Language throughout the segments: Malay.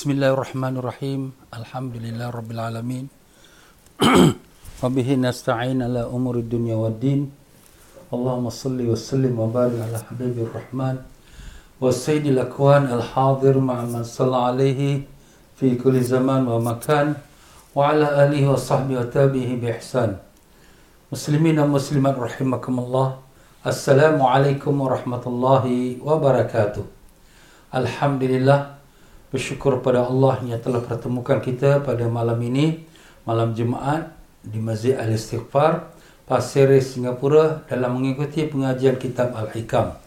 بسم الله الرحمن الرحيم الحمد لله رب العالمين وبه نستعين على أمور الدنيا والدين اللهم صل وسلم وبارك على حبيب الرحمن والسيد الأكوان الحاضر مع من صلى عليه في كل زمان ومكان وعلى آله وصحبه وتابعه بإحسان مسلمين ومسلمات رحمكم الله السلام عليكم ورحمة الله وبركاته الحمد لله bersyukur pada Allah yang telah pertemukan kita pada malam ini malam Jumaat di Masjid Al Istighfar Pasir Ris Singapura dalam mengikuti pengajian kitab Al-Hikam.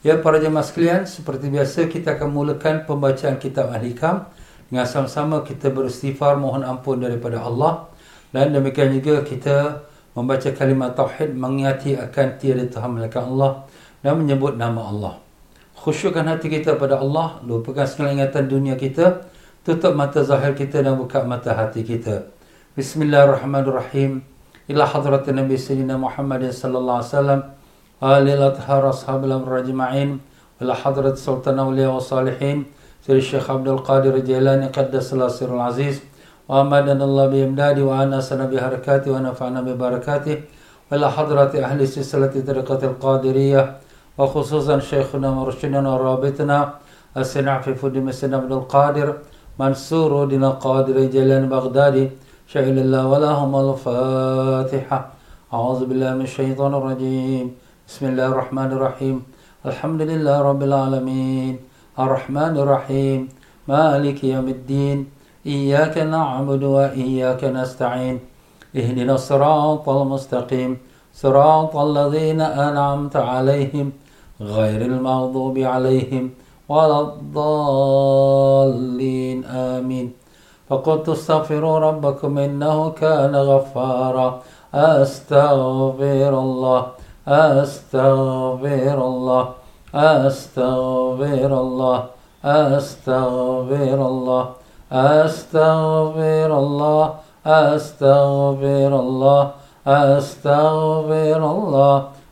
Ya para jemaah sekalian, seperti biasa kita akan mulakan pembacaan kitab Al-Hikam. Dengan sama-sama kita beristighfar mohon ampun daripada Allah. Dan demikian juga kita membaca kalimat tauhid mengingati akan tiada Tuhan melainkan Allah dan menyebut nama Allah khusyukkan hati kita pada Allah, lupakan segala ingatan dunia kita, tutup mata zahir kita dan buka mata hati kita. Bismillahirrahmanirrahim. Ila hadrat Nabi Sayyidina Muhammad sallallahu alaihi wasallam, alil athhar ashabil amr ajma'in, ila hadrat sultan awliya wa salihin, Sayyid Syekh Abdul Qadir Jailani qaddasallahu sirrul aziz, wa amadana Allah bi imdadi wa anasana bi harakati wa nafa'na bi barakatih, wa ila hadrat ahli silsilati tariqatil qadiriyah, وخصوصا شيخنا مرشدنا ورابطنا السنع في فد مسنا عبد القادر منصور دين القادر جلال بغدادي شهد الله ولهم الفاتحة. أعوذ بالله من الشيطان الرجيم. بسم الله الرحمن الرحيم. الحمد لله رب العالمين. الرحمن الرحيم. مالك يوم الدين. إياك نعبد وإياك نستعين. اهدنا الصراط المستقيم. صراط الذين أنعمت عليهم. غير المغضوب عليهم ولا الضالين. آمين. فقلت استغفروا ربكم إنه كان غفارا. أستغفر الله. أستغفر الله. أستغفر الله. أستغفر الله. أستغفر الله. أستغفر الله. أستغفر الله.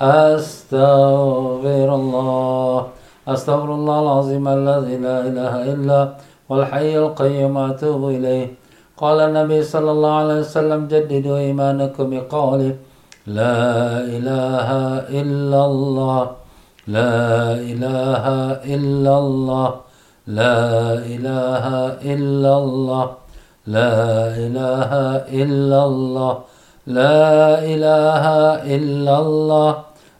أستغفر الله أستغفر الله العظيم الذي لا إله إلا والحي القيوم أتوب إليه. قال النبي صلى الله عليه وسلم جددوا إيمانكم بقوله لا إله إلا الله. لا إله إلا الله. لا إله إلا الله. لا إله إلا الله. لا إله إلا الله.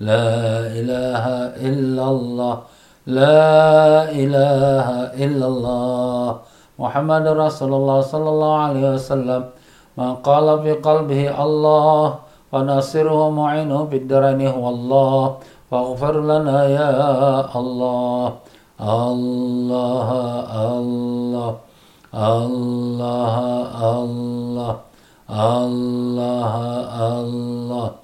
لا إله إلا الله. لا إله إلا الله. محمد رسول الله صلى الله عليه وسلم. من قال في قلبه الله وناصره معينه بالدرن هو الله. فاغفر لنا يا الله. الله الله الله الله Allah Allah Allah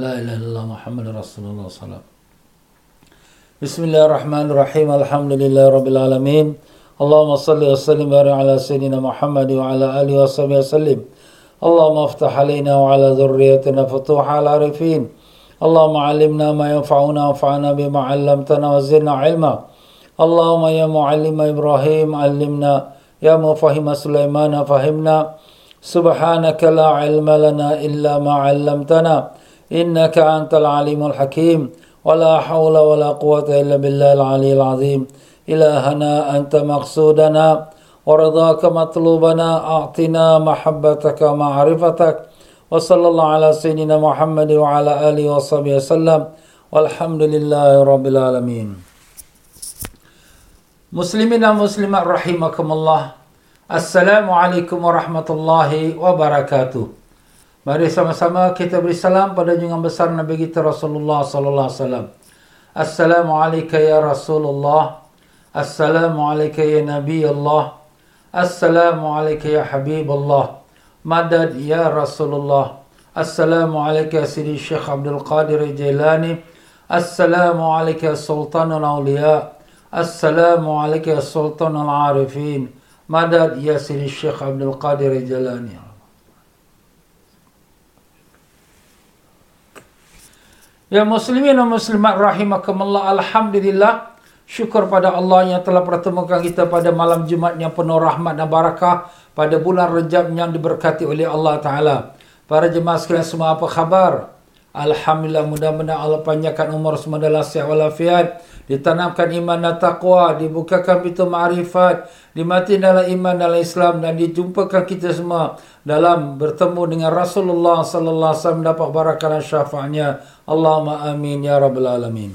لا إله إلا الله محمد رسول الله صلى الله بسم الله الرحمن الرحيم الحمد لله رب العالمين. اللهم صل وسلم وبارك على سيدنا محمد وعلى آله وصحبه وسلم. اللهم افتح علينا وعلى ذريتنا فتوح العارفين اللهم علمنا ما ينفعنا وانفعنا بما علمتنا وزدنا علما. اللهم يا معلم إبراهيم علمنا يا مفهم سليمان فهمنا. سبحانك لا علم لنا إلا ما علمتنا. إنك أنت العليم الحكيم. ولا حول ولا قوة إلا بالله العلي العظيم. إلهنا أنت مقصودنا. ورضاك مطلوبنا. أعطنا محبتك ومعرفتك وصلى الله على سيدنا محمد وعلى آله وصحبه وسلم. والحمد لله رب العالمين. مسلمين مسلمات رحمكم الله. السلام عليكم ورحمة الله وبركاته. Mari sama-sama kita beri salam pada junjungan besar Nabi kita Rasulullah sallallahu alaihi wasallam. Assalamualaikum ya Rasulullah. السلام عليك يا نبي الله السلام عليك يا حبيب الله مدد يا رسول الله السلام عليك يا سيدي الشيخ عبد القادر الجيلاني السلام عليك يا سلطان الأولياء السلام عليك يا سلطان العارفين مدد يا سيدي Ya muslimin dan muslimat rahimakumullah alhamdulillah syukur pada Allah yang telah pertemukan kita pada malam Jumaat yang penuh rahmat dan barakah pada bulan Rejab yang diberkati oleh Allah taala. Para jemaah sekalian semua apa khabar? Alhamdulillah mudah-mudahan Allah panjangkan umur semua dalam sihat walafiat, ditanamkan iman dan taqwa, dibukakan pintu ma'rifat, dimati dalam iman dalam Islam dan dijumpakan kita semua dalam bertemu dengan Rasulullah sallallahu alaihi wasallam dapat barakah dan syafaatnya. Allahumma amin ya rabbal alamin.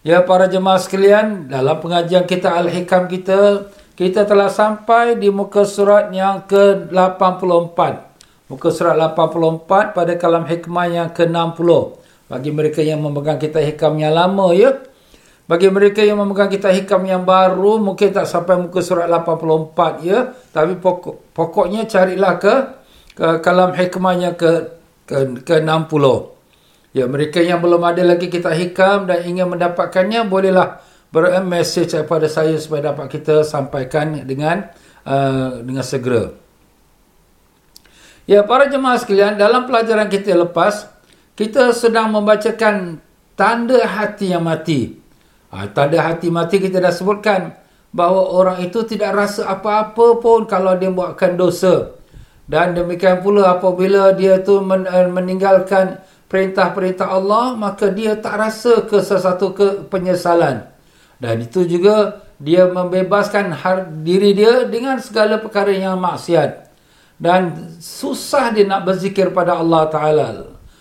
Ya para jemaah sekalian, dalam pengajian kita Al-Hikam kita, kita telah sampai di muka surat yang ke-84. Muka surat 84 pada kalam hikmah yang ke-60. Bagi mereka yang memegang kita hikam yang lama ya. Bagi mereka yang memegang kita hikam yang baru, mungkin tak sampai muka surat 84 ya. Tapi pokok, pokoknya carilah ke, ke kalam hikmah yang ke, ke, ke-60. Ya, mereka yang belum ada lagi kita hikam dan ingin mendapatkannya, bolehlah ber-message kepada saya supaya dapat kita sampaikan dengan uh, dengan segera. Ya, para jemaah sekalian, dalam pelajaran kita lepas, kita sedang membacakan tanda hati yang mati. Ha, tanda hati mati kita dah sebutkan bahawa orang itu tidak rasa apa-apa pun kalau dia buatkan dosa. Dan demikian pula apabila dia tu meninggalkan perintah-perintah Allah maka dia tak rasa ke sesuatu ke penyesalan. Dan itu juga dia membebaskan diri dia dengan segala perkara yang maksiat. Dan susah dia nak berzikir pada Allah Ta'ala.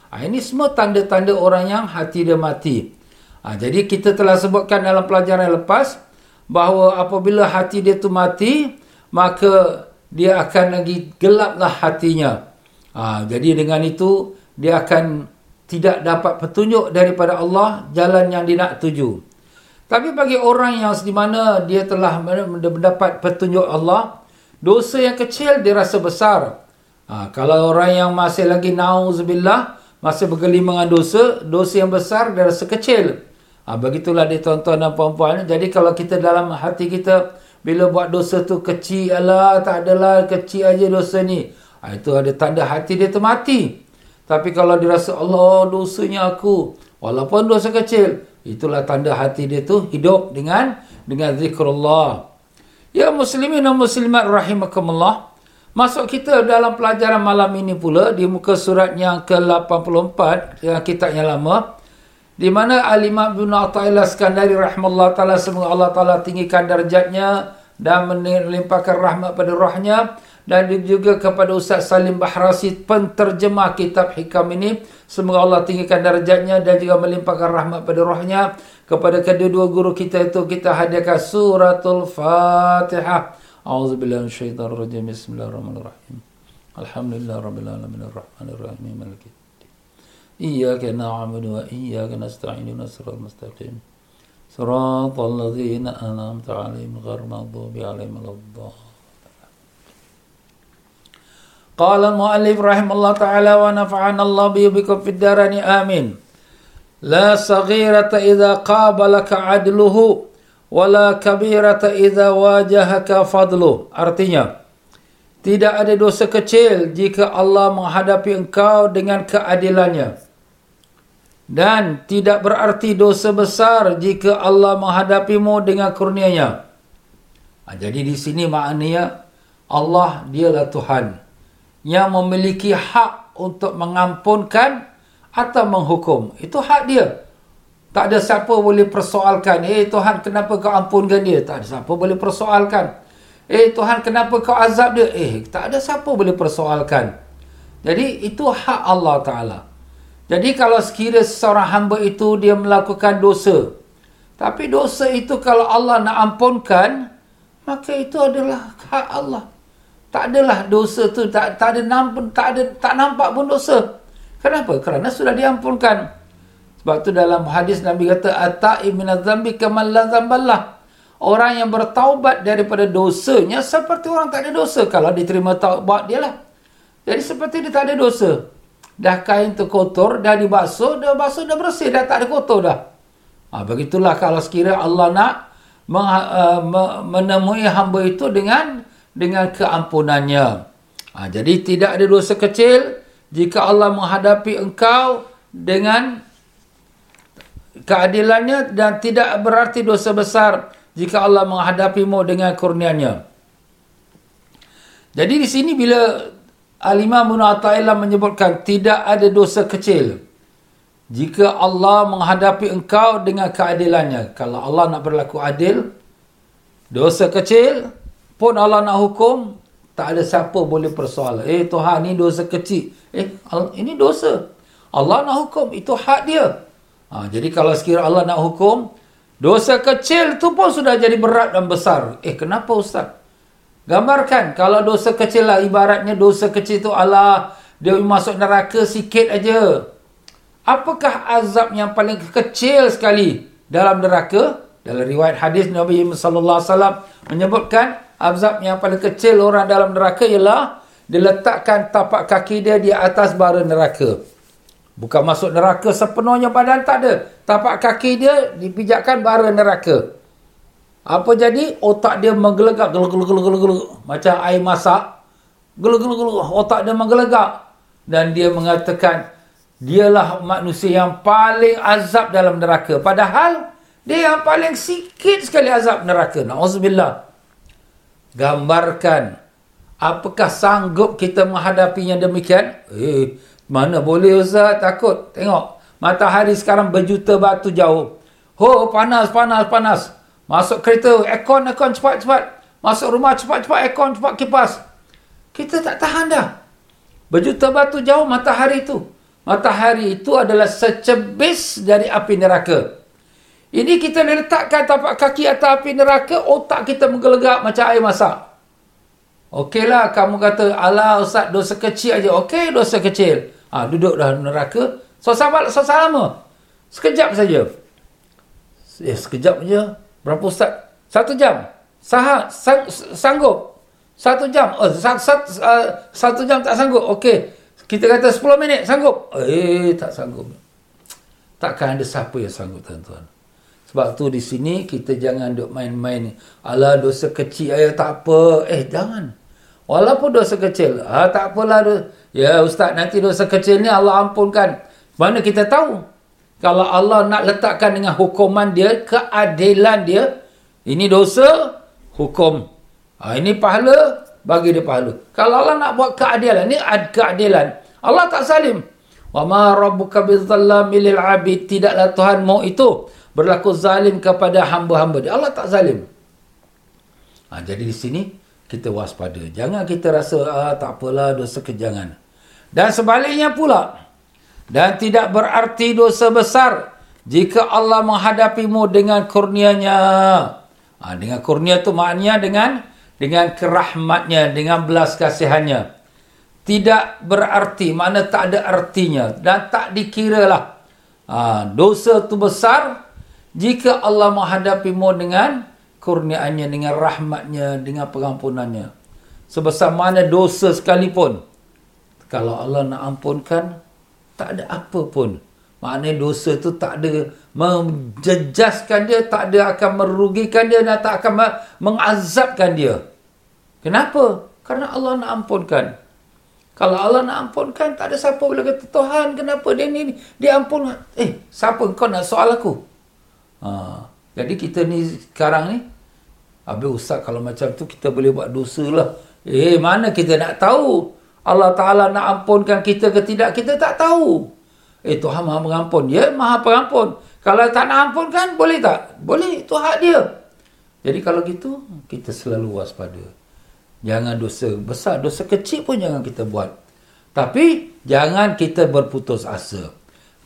Ha, ini semua tanda-tanda orang yang hati dia mati. Ha, jadi kita telah sebutkan dalam pelajaran yang lepas bahawa apabila hati dia tu mati maka dia akan lagi gelaplah hatinya. Ha, jadi dengan itu dia akan tidak dapat petunjuk daripada Allah jalan yang dia nak tuju. Tapi bagi orang yang di mana dia telah mendapat petunjuk Allah, dosa yang kecil dia rasa besar. Ha, kalau orang yang masih lagi nauzubillah, masih bergelimangan dosa, dosa yang besar dia rasa kecil. Ha, begitulah dia tuan-tuan dan puan-puan. Jadi kalau kita dalam hati kita, bila buat dosa tu kecil, Allah tak adalah kecil aja dosa ni. Ha, itu ada tanda hati dia tu mati. Tapi kalau dia rasa Allah dosanya aku, walaupun dosa kecil, itulah tanda hati dia tu hidup dengan dengan zikrullah. Ya muslimin dan muslimat rahimakumullah. Masuk kita dalam pelajaran malam ini pula di muka surat yang ke-84 yang kitab yang lama di mana Al-Imam Ibn Atta'illah Skandari rahmatullah ta'ala semoga Allah ta'ala tinggikan darjatnya dan melimpahkan rahmat pada rohnya dan juga kepada Ustaz Salim Bahrasi penterjemah kitab hikam ini. Semoga Allah tinggikan darjatnya dan juga melimpahkan rahmat pada rohnya. Kepada kedua-dua guru kita itu kita hadiahkan suratul fatihah. A'udzubillahi minasyaitonir rajim bismillahirrahmanirrahim. Alhamdulillah rabbil alamin. Arrahmanir rahim maliki na'budu wa iyyaka nasta'in. Ihdinas siratal mustaqim. Siratal ladzina an'amta 'alaihim ghairil maghdubi 'alaihim waladdallin قال المؤلف رحمه الله تعالى ونفعنا الله به بكم في الدارين آمين لا صغيرة إذا قابلك عدله wala kabirata idza wajahaka fadlu artinya tidak ada dosa kecil jika Allah menghadapi engkau dengan keadilannya dan tidak berarti dosa besar jika Allah menghadapimu dengan kurnianya ha, jadi di sini maknanya Allah dialah Tuhan yang memiliki hak untuk mengampunkan atau menghukum itu hak dia tak ada siapa boleh persoalkan. Eh Tuhan kenapa kau ampunkan dia? Tak ada siapa boleh persoalkan. Eh Tuhan kenapa kau azab dia? Eh tak ada siapa boleh persoalkan. Jadi itu hak Allah Ta'ala. Jadi kalau sekiranya seorang hamba itu dia melakukan dosa. Tapi dosa itu kalau Allah nak ampunkan. Maka itu adalah hak Allah. Tak adalah dosa tu tak, tak ada nampak tak ada tak nampak pun dosa. Kenapa? Kerana sudah diampunkan. Sebab tu dalam hadis Nabi kata ata'i minadz-dzambi kamal la dzamballah. Orang yang bertaubat daripada dosanya seperti orang tak ada dosa kalau diterima taubat dia lah. Jadi seperti dia tak ada dosa. Dah kain tu kotor, dah dibasuh, dah basuh, dah bersih, dah tak ada kotor dah. Ha, begitulah kalau sekiranya Allah nak uh, menemui hamba itu dengan dengan keampunannya. Ha, jadi tidak ada dosa kecil jika Allah menghadapi engkau dengan keadilannya dan tidak berarti dosa besar jika Allah menghadapimu dengan kurnianya. Jadi di sini bila Al-Imam Ibn Atta'illah menyebutkan tidak ada dosa kecil jika Allah menghadapi engkau dengan keadilannya. Kalau Allah nak berlaku adil, dosa kecil pun Allah nak hukum, tak ada siapa boleh persoal. Eh Tuhan, ini dosa kecil. Eh, ini dosa. Allah nak hukum, itu hak dia. Ha, jadi kalau sekiranya Allah nak hukum, dosa kecil tu pun sudah jadi berat dan besar. Eh kenapa Ustaz? Gambarkan kalau dosa kecil lah ibaratnya dosa kecil tu Allah dia masuk neraka sikit aja. Apakah azab yang paling kecil sekali dalam neraka? Dalam riwayat hadis Nabi sallallahu alaihi wasallam menyebutkan azab yang paling kecil orang dalam neraka ialah diletakkan tapak kaki dia di atas bara neraka. Bukan masuk neraka sepenuhnya badan tak ada. Tapak kaki dia dipijakkan bara neraka. Apa jadi? Otak dia menggelegak. Gelug, gelug, gelug, gelug, gelug. Macam air masak. Gelug, gelug, gelug. Otak dia menggelegak. Dan dia mengatakan, dialah manusia yang paling azab dalam neraka. Padahal, dia yang paling sikit sekali azab neraka. Na'udzubillah. Gambarkan. Apakah sanggup kita menghadapinya demikian? Eh, mana boleh Ustaz takut. Tengok. Matahari sekarang berjuta batu jauh. Ho panas, panas, panas. Masuk kereta, aircon, aircon cepat, cepat. Masuk rumah cepat, cepat, aircon, cepat kipas. Kita tak tahan dah. Berjuta batu jauh matahari itu. Matahari itu adalah secebis dari api neraka. Ini kita letakkan tapak kaki atas api neraka, otak kita menggelegak macam air masak. Okeylah, kamu kata, Allah Ustaz, dosa kecil aja. Okey, dosa kecil. Ha, duduk dalam neraka. So, sahabat, so, lama. Sekejap saja. Eh, sekejap saja. Berapa ustaz? Satu jam. Sah, sang, sanggup. Satu jam. Oh, sat, sat, uh, satu jam tak sanggup. Okey. Kita kata sepuluh minit. Sanggup? Eh, tak sanggup. Takkan ada siapa yang sanggup, tuan-tuan. Sebab tu di sini kita jangan duk main-main. Alah dosa kecil ayah tak apa. Eh, jangan. Walaupun dosa kecil. Ah, tak apalah. Dosa. Ya ustaz nanti dosa kecil ni Allah ampunkan. Mana kita tahu? Kalau Allah nak letakkan dengan hukuman dia, keadilan dia, ini dosa, hukum. Ha, ini pahala, bagi dia pahala. Kalau Allah nak buat keadilan, ini ad keadilan. Allah tak salim. Wa ma rabbuka bizzallami lil abid. Tidaklah Tuhanmu itu berlaku zalim kepada hamba-hamba dia. Allah tak zalim. Ha, jadi di sini, kita waspada. Jangan kita rasa, ah, tak apalah dosa kejangan. Dan sebaliknya pula. Dan tidak berarti dosa besar jika Allah menghadapimu dengan kurnianya. Ha, dengan kurnia itu maknanya dengan dengan kerahmatnya, dengan belas kasihannya. Tidak berarti, mana tak ada artinya. Dan tak dikiralah. Ha, dosa itu besar jika Allah menghadapimu dengan kurnianya dengan rahmatnya, dengan pengampunannya. Sebesar mana dosa sekalipun. Kalau Allah nak ampunkan, tak ada apa pun Maknanya dosa tu tak ada menjejaskan dia, tak ada akan merugikan dia dan tak akan mengazabkan dia. Kenapa? Karena Allah nak ampunkan. Kalau Allah nak ampunkan, tak ada siapa boleh kata, Tuhan kenapa dia ni, dia ampun. Eh, siapa kau nak soal aku? Ha, jadi kita ni sekarang ni, habis ustaz kalau macam tu kita boleh buat dosa lah. Eh, mana kita nak tahu? Allah Ta'ala nak ampunkan kita ke tidak, kita tak tahu. Eh, Tuhan maha mengampun. Ya, maha pengampun. Kalau tak nak ampunkan, boleh tak? Boleh, itu hak dia. Jadi kalau gitu, kita selalu waspada. Jangan dosa besar, dosa kecil pun jangan kita buat. Tapi jangan kita berputus asa.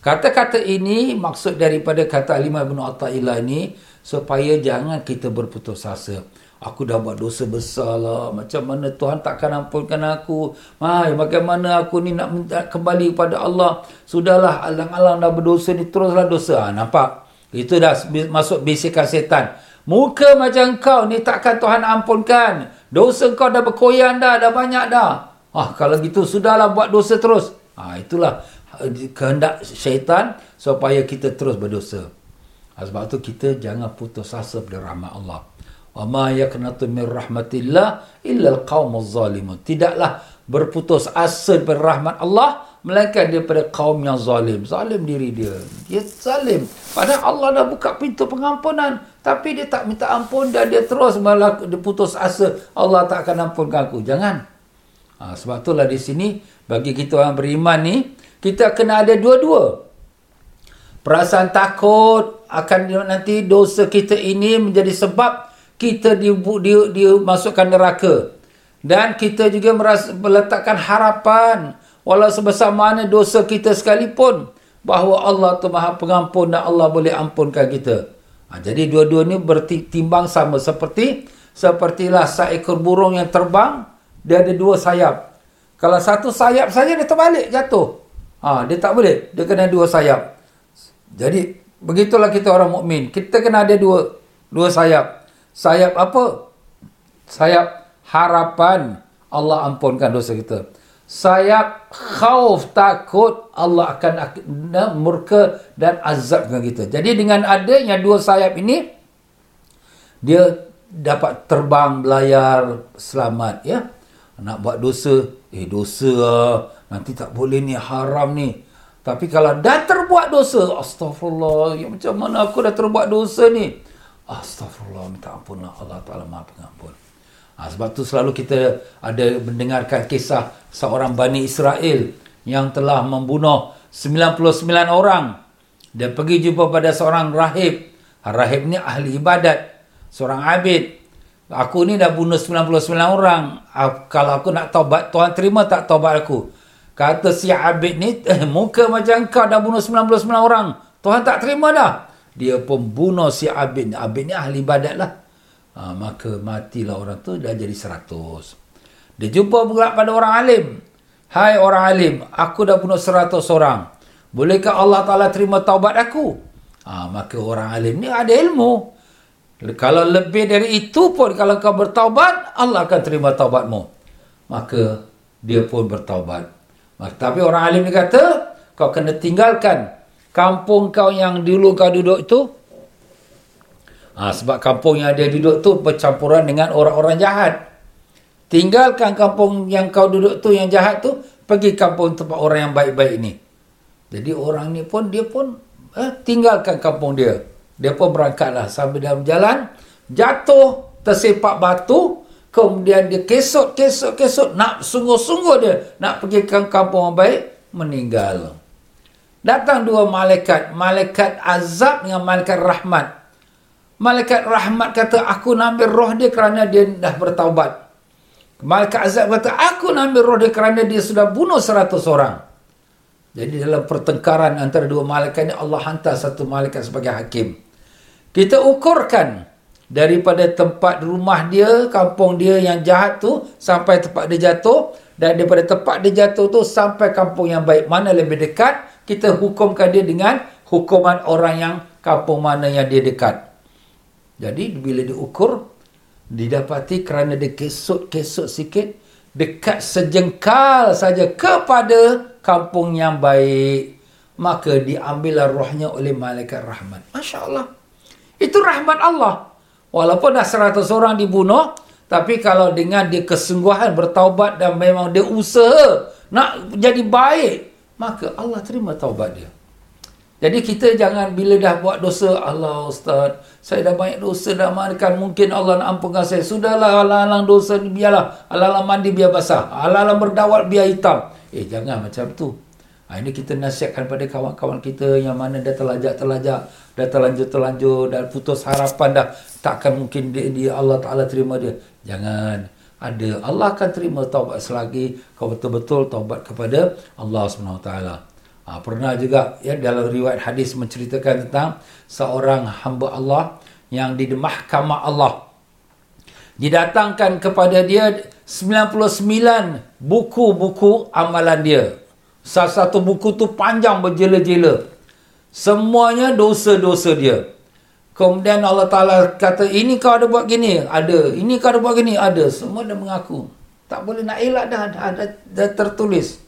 Kata-kata ini maksud daripada kata Alimah Ibn Atta'illah ini supaya jangan kita berputus asa. Aku dah buat dosa besar lah. Macam mana Tuhan takkan ampunkan aku. Hai, bagaimana aku ni nak minta kembali kepada Allah. Sudahlah, alang-alang dah berdosa ni, teruslah dosa. Ha, nampak? Itu dah masuk bisikan setan. Muka macam kau ni takkan Tuhan ampunkan. Dosa kau dah berkoyan dah, dah banyak dah. Ah, kalau gitu sudahlah buat dosa terus. Ah, itulah eh, kehendak syaitan supaya kita terus berdosa. Ah, sebab tu kita jangan putus asa pada rahmat Allah. Wa ma yaqnatu min rahmatillah illa al-qaumuz zalimun. Tidaklah berputus asa daripada rahmat Allah melainkan daripada kaum yang zalim. Zalim diri dia. Dia zalim. Padahal Allah dah buka pintu pengampunan. Tapi dia tak minta ampun dan dia terus malah dia putus asa. Allah tak akan ampunkan aku. Jangan. Ha, sebab itulah di sini, bagi kita orang beriman ni, kita kena ada dua-dua. Perasaan takut akan nanti dosa kita ini menjadi sebab kita dimasukkan neraka. Dan kita juga merasa, meletakkan harapan Walau sebesar mana dosa kita sekalipun. Bahawa Allah tu maha pengampun dan Allah boleh ampunkan kita. Ha, jadi dua-dua ni bertimbang sama. Seperti sepertilah seekor burung yang terbang. Dia ada dua sayap. Kalau satu sayap saja dia terbalik jatuh. Ha, dia tak boleh. Dia kena dua sayap. Jadi begitulah kita orang mukmin. Kita kena ada dua dua sayap. Sayap apa? Sayap harapan Allah ampunkan dosa kita sayap khauf takut Allah akan murka dan azab dengan kita. Jadi dengan adanya dua sayap ini dia dapat terbang belayar selamat ya. Nak buat dosa, eh dosa lah. Nanti tak boleh ni haram ni. Tapi kalau dah terbuat dosa, astagfirullah, ya macam mana aku dah terbuat dosa ni? Astagfirullah, minta ampunlah Allah Taala Maha Pengampun. Ha, sebab tu selalu kita ada mendengarkan kisah seorang Bani Israel yang telah membunuh 99 orang. Dia pergi jumpa pada seorang rahib. Ha, rahib ni ahli ibadat. Seorang abid. Aku ni dah bunuh 99 orang. Ha, kalau aku nak taubat, Tuhan terima tak taubat aku? Kata si abid ni, eh, muka macam kau dah bunuh 99 orang. Tuhan tak terima dah. Dia pun bunuh si abid ni. Abid ni ahli ibadat lah ha, maka matilah orang tu dah jadi seratus. Dia jumpa pula pada orang alim. Hai orang alim, aku dah bunuh seratus orang. Bolehkah Allah Ta'ala terima taubat aku? Ha, maka orang alim ni ada ilmu. Kalau lebih dari itu pun, kalau kau bertaubat, Allah akan terima taubatmu. Maka dia pun bertaubat. Maka, tapi orang alim ni kata, kau kena tinggalkan kampung kau yang dulu kau duduk itu, Ha, sebab kampung yang dia duduk tu bercampuran dengan orang-orang jahat. Tinggalkan kampung yang kau duduk tu yang jahat tu, pergi kampung tempat orang yang baik-baik ni. Jadi orang ni pun, dia pun eh, tinggalkan kampung dia. Dia pun berangkatlah sambil dalam jalan, jatuh, tersepak batu, kemudian dia kesut, kesut, kesut, nak sungguh-sungguh dia, nak pergi ke kampung yang baik, meninggal. Datang dua malaikat, malaikat azab dengan malaikat rahmat. Malaikat rahmat kata, aku nak ambil roh dia kerana dia dah bertaubat. Malaikat azab kata, aku nak ambil roh dia kerana dia sudah bunuh seratus orang. Jadi dalam pertengkaran antara dua malaikat ini, Allah hantar satu malaikat sebagai hakim. Kita ukurkan daripada tempat rumah dia, kampung dia yang jahat tu, sampai tempat dia jatuh. Dan daripada tempat dia jatuh tu, sampai kampung yang baik. Mana lebih dekat, kita hukumkan dia dengan hukuman orang yang kampung mana yang dia dekat. Jadi bila diukur didapati kerana dia kesut-kesut sikit dekat sejengkal saja kepada kampung yang baik maka diambillah rohnya oleh malaikat rahmat. Masya Allah. Itu rahmat Allah. Walaupun dah seratus orang dibunuh, tapi kalau dengan dia kesungguhan bertaubat dan memang dia usaha nak jadi baik, maka Allah terima taubat dia. Jadi kita jangan bila dah buat dosa, Allah Ustaz, saya dah banyak dosa dah makan, mungkin Allah nak ampunkan saya. Sudahlah, alang-alang dosa ni biarlah. Alang-alang mandi biar basah. Alang-alang berdawat biar hitam. Eh, jangan macam tu. Ha, ini kita nasihatkan pada kawan-kawan kita yang mana dah terlajak-terlajak, dah terlanjur-terlanjur, dah putus harapan dah. Takkan mungkin dia, dia Allah Ta'ala terima dia. Jangan. Ada. Allah akan terima taubat selagi kau betul-betul taubat kepada Allah SWT. Ha, pernah juga ya dalam riwayat hadis menceritakan tentang seorang hamba Allah yang di mahkamah Allah didatangkan kepada dia 99 buku-buku amalan dia. Satu buku tu panjang berjela-jela. Semuanya dosa-dosa dia. Kemudian Allah Ta'ala kata, ini kau ada buat gini? Ada. Ini kau ada buat gini? Ada. Semua dah mengaku. Tak boleh nak elak dah. Dah, dah, dah tertulis.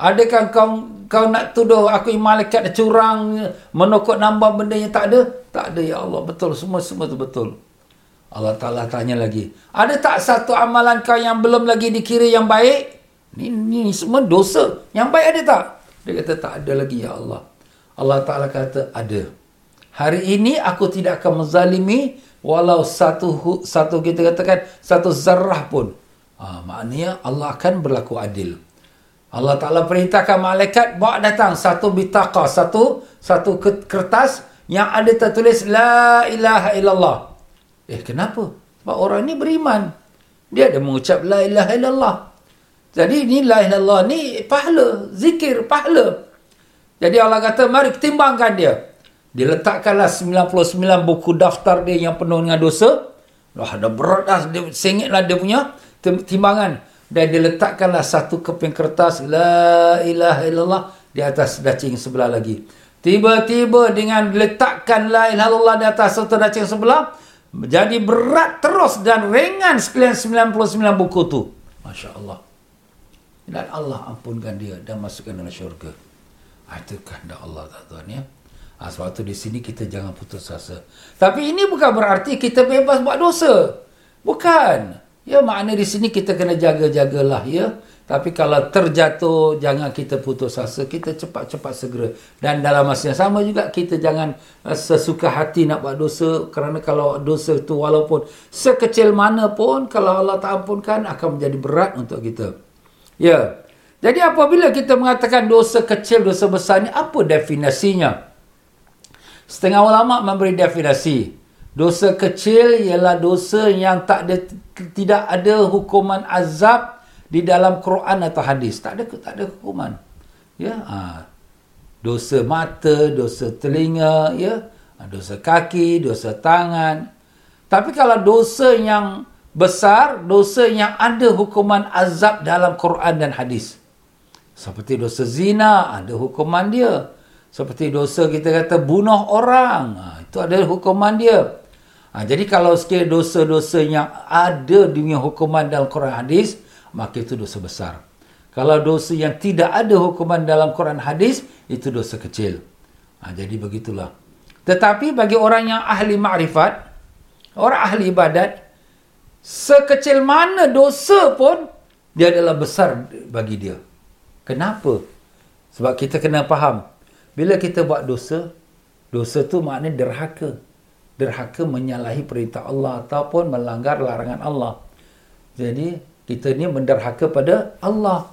Adakah kau kau nak tuduh aku malaikat curang menokok nambah benda yang tak ada? Tak ada ya Allah. Betul semua semua tu betul. Allah Taala tanya lagi. Ada tak satu amalan kau yang belum lagi dikira yang baik? Ni ni semua dosa. Yang baik ada tak? Dia kata tak ada lagi ya Allah. Allah Taala kata ada. Hari ini aku tidak akan menzalimi walau satu satu kita katakan satu zarah pun. Ha, maknanya Allah akan berlaku adil. Allah Ta'ala perintahkan malaikat bawa datang satu bitaqah, satu satu kertas yang ada tertulis La ilaha illallah. Eh kenapa? Sebab orang ni beriman. Dia ada mengucap La ilaha illallah. Jadi ni La ilaha illallah ni pahala, zikir, pahala. Jadi Allah kata mari timbangkan dia. Diletakkanlah 99 buku daftar dia yang penuh dengan dosa. Wah, dah berat dah. Dia, sengitlah dia punya timbangan dan diletakkanlah satu keping kertas la ilaha illallah di atas dacing sebelah lagi. Tiba-tiba dengan letakkan la ilaha illallah di atas satu dacing sebelah menjadi berat terus dan ringan sekalian 99 buku tu. Masya-Allah. Dan Allah ampunkan dia dan masukkan dalam syurga. Ah, itu kehendak Allah tuan ya. Ha, sebab tu di sini kita jangan putus asa. Tapi ini bukan berarti kita bebas buat dosa. Bukan. Ya makna di sini kita kena jaga-jagalah ya. Tapi kalau terjatuh jangan kita putus asa, kita cepat-cepat segera. Dan dalam masa yang sama juga kita jangan uh, sesuka hati nak buat dosa kerana kalau dosa itu walaupun sekecil mana pun kalau Allah tak ampunkan akan menjadi berat untuk kita. Ya. Jadi apabila kita mengatakan dosa kecil, dosa besar ni apa definisinya? Setengah ulama memberi definisi. Dosa kecil ialah dosa yang tak ada tidak ada hukuman azab di dalam Quran atau hadis. Tak ada tak ada hukuman. Ya. Ha. Dosa mata, dosa telinga, ya. Ha. Dosa kaki, dosa tangan. Tapi kalau dosa yang besar, dosa yang ada hukuman azab dalam Quran dan hadis. Seperti dosa zina, ada hukuman dia. Seperti dosa kita kata bunuh orang, ha, itu ada hukuman dia. Ha, jadi kalau sekiranya dosa-dosa yang ada dengan hukuman dalam Quran hadis, maka itu dosa besar. Kalau dosa yang tidak ada hukuman dalam Quran hadis, itu dosa kecil. Ha, jadi begitulah. Tetapi bagi orang yang ahli ma'rifat, orang ahli ibadat, sekecil mana dosa pun, dia adalah besar bagi dia. Kenapa? Sebab kita kena faham. Bila kita buat dosa, dosa tu maknanya derhaka derhaka menyalahi perintah Allah ataupun melanggar larangan Allah. Jadi kita ni menderhaka pada Allah.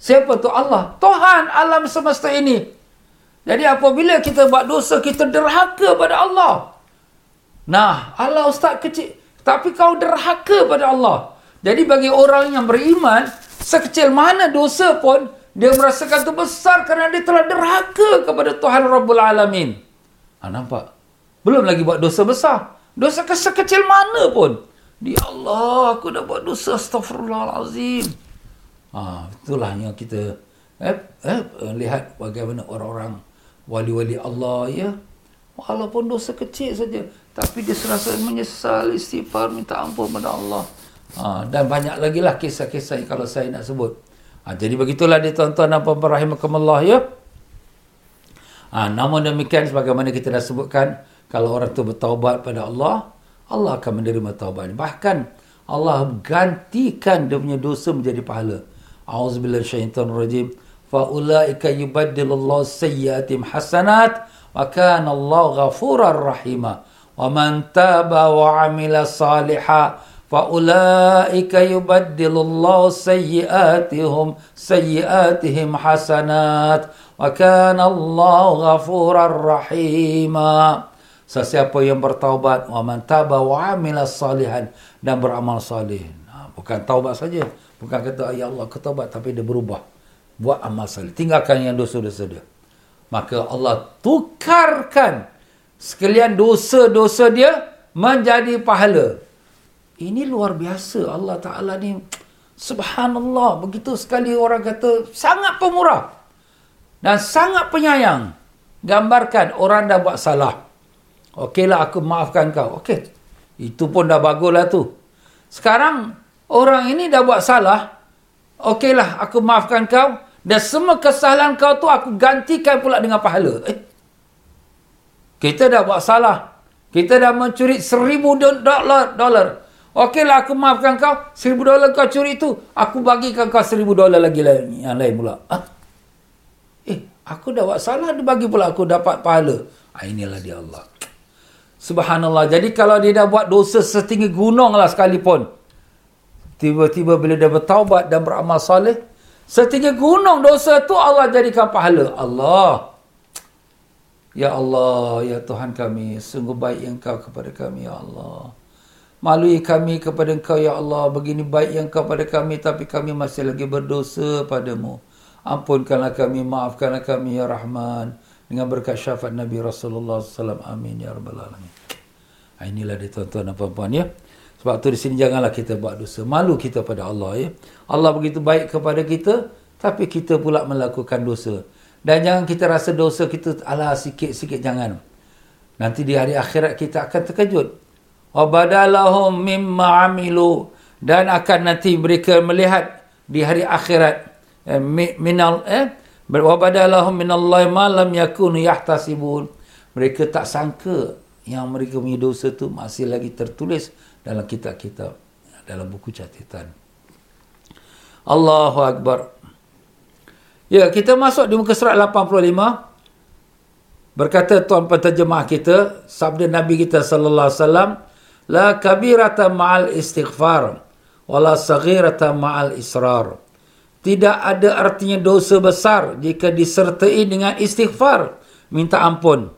Siapa tu Allah? Tuhan alam semesta ini. Jadi apabila kita buat dosa, kita derhaka pada Allah. Nah, Allah ustaz kecil. Tapi kau derhaka pada Allah. Jadi bagi orang yang beriman, sekecil mana dosa pun, dia merasakan itu besar kerana dia telah derhaka kepada Tuhan Rabbul Alamin. Ha, nampak? Belum lagi buat dosa besar. Dosa kecil mana pun. Di Allah, aku dah buat dosa astagfirullahalazim. Ha, itulah yang kita eh, eh, lihat bagaimana orang-orang wali-wali Allah ya. Walaupun dosa kecil saja. Tapi dia serasa menyesal istighfar minta ampun kepada Allah. Ha, dan banyak lagi lah kisah-kisah kalau saya nak sebut. Ha, jadi begitulah dia tuan-tuan dan puan-puan rahimakumullah ya. Ha, namun demikian sebagaimana kita dah sebutkan, kalau orang tu bertaubat pada Allah, Allah akan menerima taubat. Bahkan Allah gantikan dia punya dosa menjadi pahala. Auzubillahi syaitanir rajim. Fa ulaika yubaddilullahu sayyiatihim hasanat wa kana Allah ghafurar rahima. Wa amila salihan fa ulaika yubaddilullahu sayyiatihim sayyiatihim hasanat wa kana Allah ghafurar rahima sesiapa yang bertaubat wa man taba wa amila salihan dan beramal salih. Ha, bukan taubat saja bukan kata ya Allah aku taubat tapi dia berubah. Buat amal salih. Tinggalkan yang dosa-dosa dia. Maka Allah tukarkan sekalian dosa-dosa dia menjadi pahala ini luar biasa Allah Taala ni subhanallah begitu sekali orang kata sangat pemurah dan sangat penyayang. Gambarkan orang dah buat salah. Okeylah aku maafkan kau. Okey. Itu pun dah baguslah tu. Sekarang orang ini dah buat salah. Okeylah aku maafkan kau. Dan semua kesalahan kau tu aku gantikan pula dengan pahala. Eh. Kita dah buat salah. Kita dah mencuri seribu dolar. dolar. Okeylah aku maafkan kau. Seribu dolar kau curi tu. Aku bagikan kau seribu dolar lagi yang lain pula. Ah. Eh, aku dah buat salah, dia bagi pula aku dapat pahala. Ha, inilah dia Allah. Subhanallah. Jadi kalau dia dah buat dosa setinggi gunung lah sekalipun. Tiba-tiba bila dia bertaubat dan beramal salih. Setinggi gunung dosa tu Allah jadikan pahala. Allah. Ya Allah, ya Tuhan kami. Sungguh baik engkau kepada kami, ya Allah. Malui kami kepada engkau, ya Allah. Begini baik yang engkau kepada kami. Tapi kami masih lagi berdosa padamu. Ampunkanlah kami, maafkanlah kami ya Rahman dengan berkat syafaat Nabi Rasulullah SAW. Amin ya Rabbal Alamin. Ha, inilah dia tuan-tuan dan puan-puan ya. Sebab tu di sini janganlah kita buat dosa. Malu kita pada Allah ya. Allah begitu baik kepada kita, tapi kita pula melakukan dosa. Dan jangan kita rasa dosa kita ala sikit-sikit jangan. Nanti di hari akhirat kita akan terkejut. Wa badalahum mimma amilu dan akan nanti mereka melihat di hari akhirat Eh, minal eh wa badalahum minallahi ma lam yakunu yahtasibun mereka tak sangka yang mereka punya dosa tu masih lagi tertulis dalam kitab-kitab dalam buku catatan Allahu akbar ya kita masuk di muka surat 85 berkata tuan penterjemah kita sabda nabi kita sallallahu alaihi wasallam la kabirata ma'al istighfar wala saghirata ma'al israr tidak ada artinya dosa besar jika disertai dengan istighfar, minta ampun.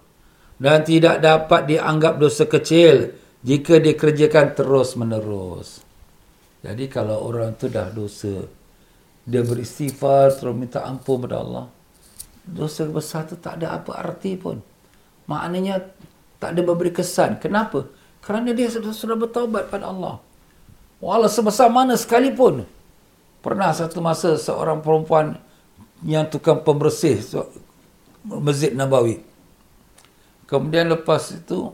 Dan tidak dapat dianggap dosa kecil jika dikerjakan terus menerus. Jadi kalau orang tu dah dosa, dia beristighfar terus minta ampun kepada Allah. Dosa besar tu tak ada apa arti pun. Maknanya tak ada memberi kesan. Kenapa? Kerana dia sudah, sudah bertaubat pada Allah. Walau sebesar mana sekalipun, Pernah satu masa seorang perempuan yang tukang pembersih Masjid Nabawi. Kemudian lepas itu,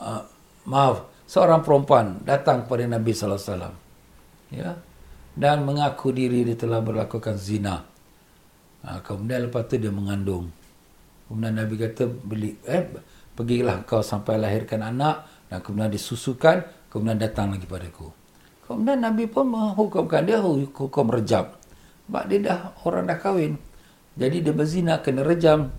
uh, maaf, seorang perempuan datang kepada Nabi Sallallahu Alaihi Wasallam, ya, dan mengaku diri dia telah berlakukan zina. Uh, kemudian lepas itu dia mengandung. Kemudian Nabi kata, beli, eh, pergilah kau sampai lahirkan anak, dan kemudian disusukan, kemudian datang lagi padaku. Kemudian Nabi pun menghukumkan dia hukum rejam. Sebab dia dah, orang dah kahwin. Jadi dia berzina, kena rejam.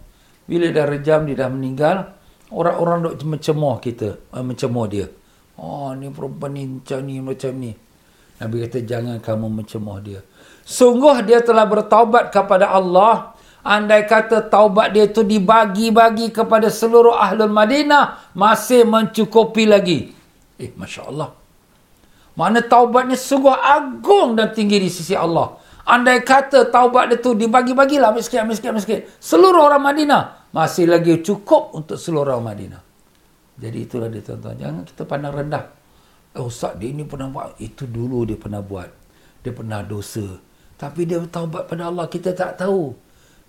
Bila dah rejam, dia dah meninggal. Orang-orang duk mencemoh kita, eh, mencemoh dia. Oh, ni perempuan ni macam ni, macam ni. Nabi kata, jangan kamu mencemoh dia. Sungguh dia telah bertaubat kepada Allah. Andai kata taubat dia tu dibagi-bagi kepada seluruh ahlul Madinah, masih mencukupi lagi. Eh, Masya Allah. Mana taubatnya sungguh agung dan tinggi di sisi Allah. Andai kata taubat dia tu dibagi-bagilah sikit, ambil sikit. Seluruh orang Madinah. Masih lagi cukup untuk seluruh orang Madinah. Jadi itulah dia tuan-tuan. Jangan kita pandang rendah. Oh, Ustaz dia ini pernah buat. Itu dulu dia pernah buat. Dia pernah dosa. Tapi dia taubat pada Allah. Kita tak tahu.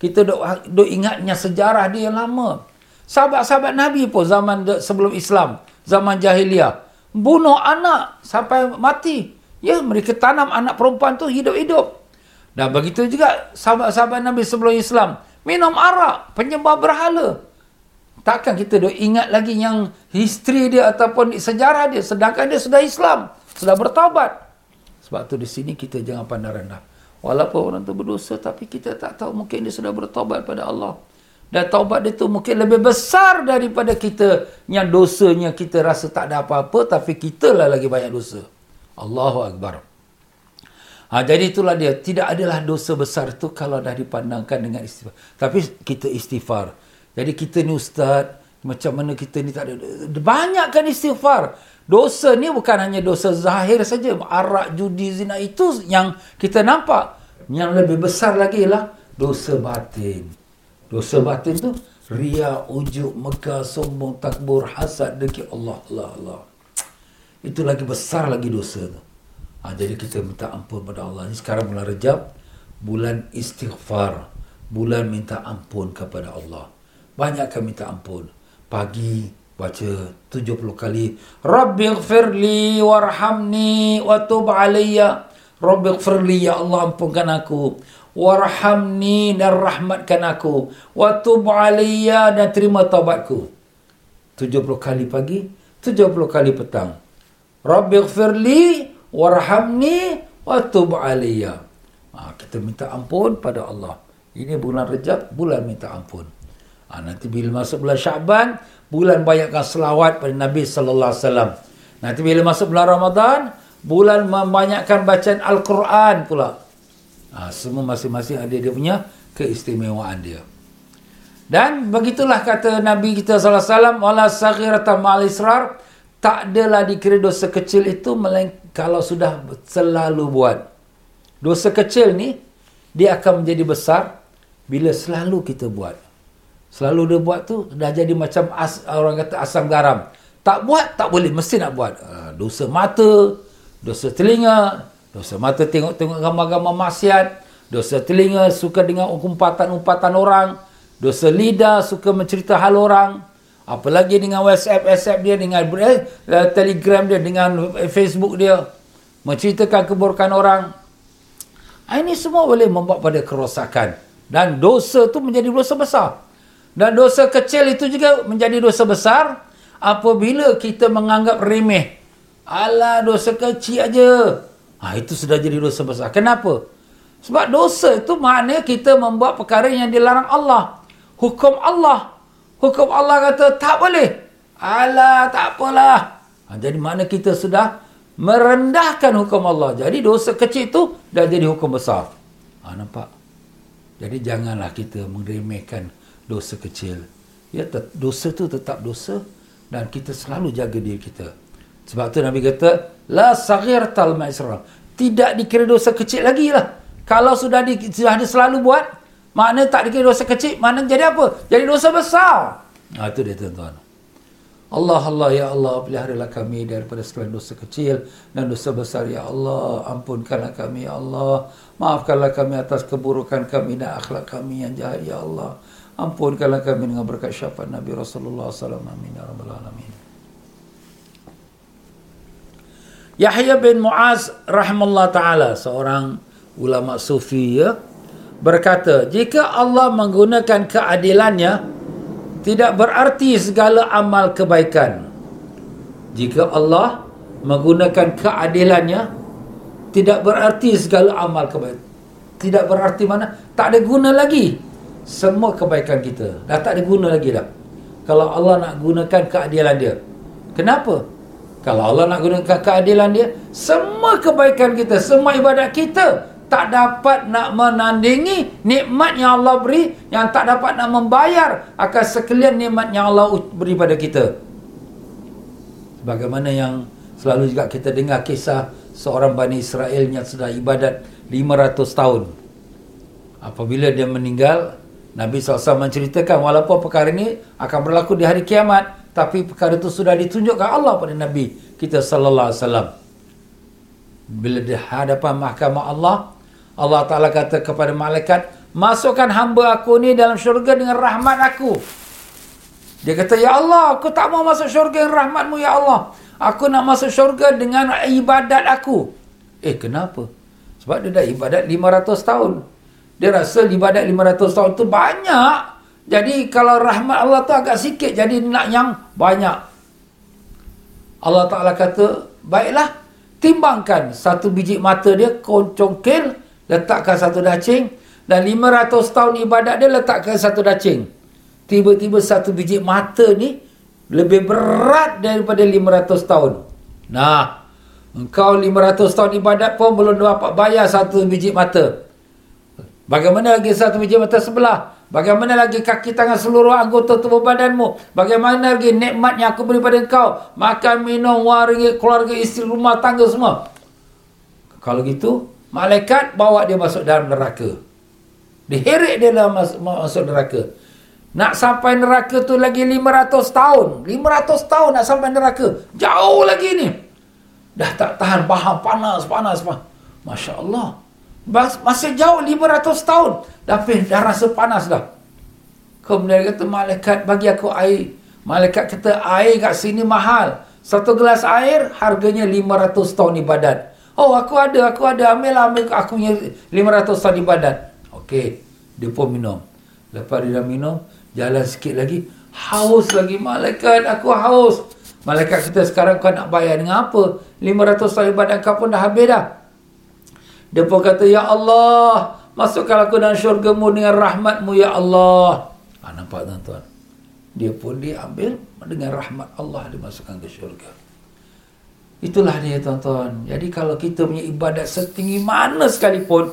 Kita duk, duk ingatnya sejarah dia yang lama. Sahabat-sahabat Nabi pun zaman sebelum Islam. Zaman jahiliah bunuh anak sampai mati. Ya, mereka tanam anak perempuan tu hidup-hidup. Dan begitu juga sahabat-sahabat Nabi sebelum Islam. minum arak, penyembah berhala. Takkan kita dok ingat lagi yang history dia ataupun sejarah dia sedangkan dia sudah Islam, sudah bertaubat. Sebab tu di sini kita jangan pandang rendah. Walaupun orang tu berdosa tapi kita tak tahu mungkin dia sudah bertaubat pada Allah. Dan taubat dia tu mungkin lebih besar daripada kita yang dosanya kita rasa tak ada apa-apa tapi kita lah lagi banyak dosa. Allahu Akbar. Ha, jadi itulah dia. Tidak adalah dosa besar tu kalau dah dipandangkan dengan istighfar. Tapi kita istighfar. Jadi kita ni ustaz, macam mana kita ni tak ada. Banyakkan istighfar. Dosa ni bukan hanya dosa zahir saja. Arak, judi, zina itu yang kita nampak. Yang lebih besar lagi lah dosa batin. Dosa batin tu ria, ujuk, megah, sombong, takbur, hasad, dengki Allah, Allah, Allah. Itu lagi besar lagi dosa tu. Ha, jadi kita minta ampun pada Allah. Ini sekarang bulan Rejab, bulan istighfar, bulan minta ampun kepada Allah. Banyakkan minta ampun. Pagi baca 70 kali. Rabbighfirli warhamni wa tub alayya. Rabbighfirli ya Allah ampunkan aku warhamni dan rahmatkan aku wa tub alayya dan terima taubatku 70 kali pagi 70 kali petang rabbighfirli warhamni wa tub alayya ha, kita minta ampun pada Allah ini bulan Rejab bulan minta ampun ha, nanti bila masuk bulan Syaban bulan banyakkan selawat pada Nabi sallallahu alaihi wasallam nanti bila masuk bulan Ramadan bulan membanyakkan bacaan Al-Quran pula Ha, semua masing-masing ada dia punya keistimewaan dia. Dan begitulah kata Nabi kita sallallahu alaihi wasallam wala saghiratan ma'al israr tak adalah dikira dosa kecil itu kalau sudah selalu buat. Dosa kecil ni dia akan menjadi besar bila selalu kita buat. Selalu dia buat tu dah jadi macam as, orang kata asam garam. Tak buat tak boleh mesti nak buat. Ha, dosa mata, dosa telinga, Dosa mata tengok-tengok gambar-gambar maksiat. Dosa telinga suka dengar umpatan-umpatan orang. Dosa lidah suka mencerita hal orang. Apalagi dengan WhatsApp, WhatsApp dia, dengan eh, Telegram dia, dengan Facebook dia. Menceritakan keburukan orang. Ah, ini semua boleh membawa pada kerosakan. Dan dosa tu menjadi dosa besar. Dan dosa kecil itu juga menjadi dosa besar apabila kita menganggap remeh. Alah dosa kecil aja. Ha, itu sudah jadi dosa besar. Kenapa? Sebab dosa itu maknanya kita membuat perkara yang dilarang Allah. Hukum Allah. Hukum Allah kata tak boleh. Alah, tak apalah. Ha, jadi makna kita sudah merendahkan hukum Allah. Jadi dosa kecil itu dah jadi hukum besar. Ha, nampak? Jadi janganlah kita meremehkan dosa kecil. Ya, dosa itu tetap dosa dan kita selalu jaga diri kita. Sebab tu Nabi kata, La sagir tal ma'isra. Tidak dikira dosa kecil lagi lah. Kalau sudah, di, sudah ada selalu buat, makna tak dikira dosa kecil, makna jadi apa? Jadi dosa besar. Ha, itu dia tuan-tuan. Allah, Allah, Ya Allah, peliharalah kami daripada sekalian dosa kecil dan dosa besar, Ya Allah. Ampunkanlah kami, Ya Allah. Maafkanlah kami atas keburukan kami dan akhlak kami yang jahat, Ya Allah. Ampunkanlah kami dengan berkat syafaat Nabi Rasulullah SAW. Amin. Ya Rabbal Alamin. Yahya bin Muaz rahimahullah taala seorang ulama sufi ya berkata jika Allah menggunakan keadilannya tidak berarti segala amal kebaikan jika Allah menggunakan keadilannya tidak berarti segala amal kebaikan tidak berarti mana tak ada guna lagi semua kebaikan kita dah tak ada guna lagi dah kalau Allah nak gunakan keadilan dia kenapa kalau Allah nak gunakan keadilan dia, semua kebaikan kita, semua ibadat kita tak dapat nak menandingi nikmat yang Allah beri yang tak dapat nak membayar akan sekalian nikmat yang Allah beri pada kita. Bagaimana yang selalu juga kita dengar kisah seorang Bani Israel yang sudah ibadat 500 tahun. Apabila dia meninggal, Nabi SAW menceritakan walaupun perkara ini akan berlaku di hari kiamat, tapi perkara itu sudah ditunjukkan Allah pada Nabi kita sallallahu alaihi wasallam. Bila di hadapan mahkamah Allah, Allah Taala kata kepada malaikat, "Masukkan hamba aku ni dalam syurga dengan rahmat aku." Dia kata, "Ya Allah, aku tak mau masuk syurga dengan rahmatmu ya Allah. Aku nak masuk syurga dengan ibadat aku." Eh, kenapa? Sebab dia dah ibadat 500 tahun. Dia rasa ibadat 500 tahun tu banyak. Jadi kalau rahmat Allah tu agak sikit. Jadi nak yang banyak. Allah Ta'ala kata, baiklah. Timbangkan satu biji mata dia, congkil, letakkan satu dacing. Dan 500 tahun ibadat dia letakkan satu dacing. Tiba-tiba satu biji mata ni lebih berat daripada 500 tahun. Nah, engkau 500 tahun ibadat pun belum dapat bayar satu biji mata. Bagaimana lagi satu biji mata sebelah? Bagaimana lagi kaki tangan seluruh anggota tubuh badanmu? Bagaimana lagi nikmat yang aku beri pada engkau? Makan, minum, waringi, keluarga, isteri, rumah, tangga semua. Kalau gitu, malaikat bawa dia masuk dalam neraka. Diheret dia dalam masuk, masuk neraka. Nak sampai neraka tu lagi 500 tahun. 500 tahun nak sampai neraka. Jauh lagi ni. Dah tak tahan, bahan panas, panas, panas. Masya Allah. Masih jauh 500 tahun. Tapi dah rasa panas dah. Kemudian kata malaikat bagi aku air. Malaikat kata air kat sini mahal. Satu gelas air harganya 500 tahun ibadat. Oh aku ada, aku ada. Ambil lah, ambil aku punya 500 tahun ibadat. Okey. Dia pun minum. Lepas dia dah minum, jalan sikit lagi. Haus lagi malaikat. Aku haus. Malaikat kita sekarang kau nak bayar dengan apa? 500 tahun ibadat kau pun dah habis dah. Dia pun kata, Ya Allah, masukkan aku dalam syurgamu dengan rahmatmu, Ya Allah. Ha, nampak tuan-tuan? Dia pun diambil dengan rahmat Allah dimasukkan ke syurga. Itulah dia tuan-tuan. Jadi kalau kita punya ibadat setinggi mana sekalipun,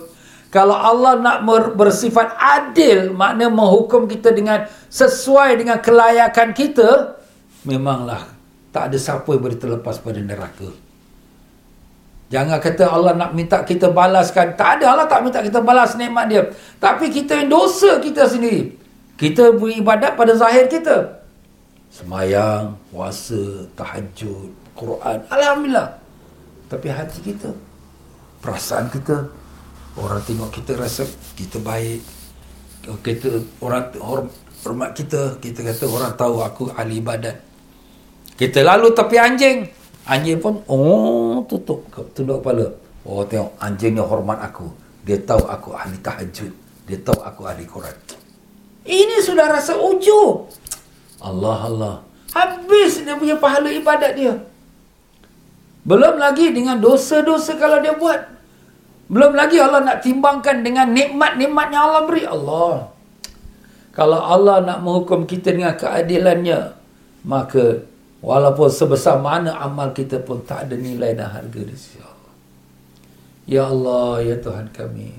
kalau Allah nak bersifat adil, makna menghukum kita dengan sesuai dengan kelayakan kita, memanglah tak ada siapa yang boleh terlepas pada neraka. Jangan kata Allah nak minta kita balaskan. Tak ada Allah tak minta kita balas nikmat dia. Tapi kita yang dosa kita sendiri. Kita beribadat pada zahir kita. Semayang, puasa, tahajud, Quran. Alhamdulillah. Tapi hati kita. Perasaan kita. Orang tengok kita rasa kita baik. Kita orang hormat kita. Kita kata orang tahu aku ahli ibadat. Kita lalu tapi anjing. Anjing pun oh tutup tunduk kepala. Oh tengok anjing ni hormat aku. Dia tahu aku ahli tahajud. Dia tahu aku ahli Quran. Ini sudah rasa ujub. Allah Allah. Habis dia punya pahala ibadat dia. Belum lagi dengan dosa-dosa kalau dia buat. Belum lagi Allah nak timbangkan dengan nikmat-nikmat yang Allah beri. Allah. Kalau Allah nak menghukum kita dengan keadilannya, maka Walaupun sebesar mana amal kita pun tak ada nilai dan harga di sisi Allah. Ya Allah, ya Tuhan kami.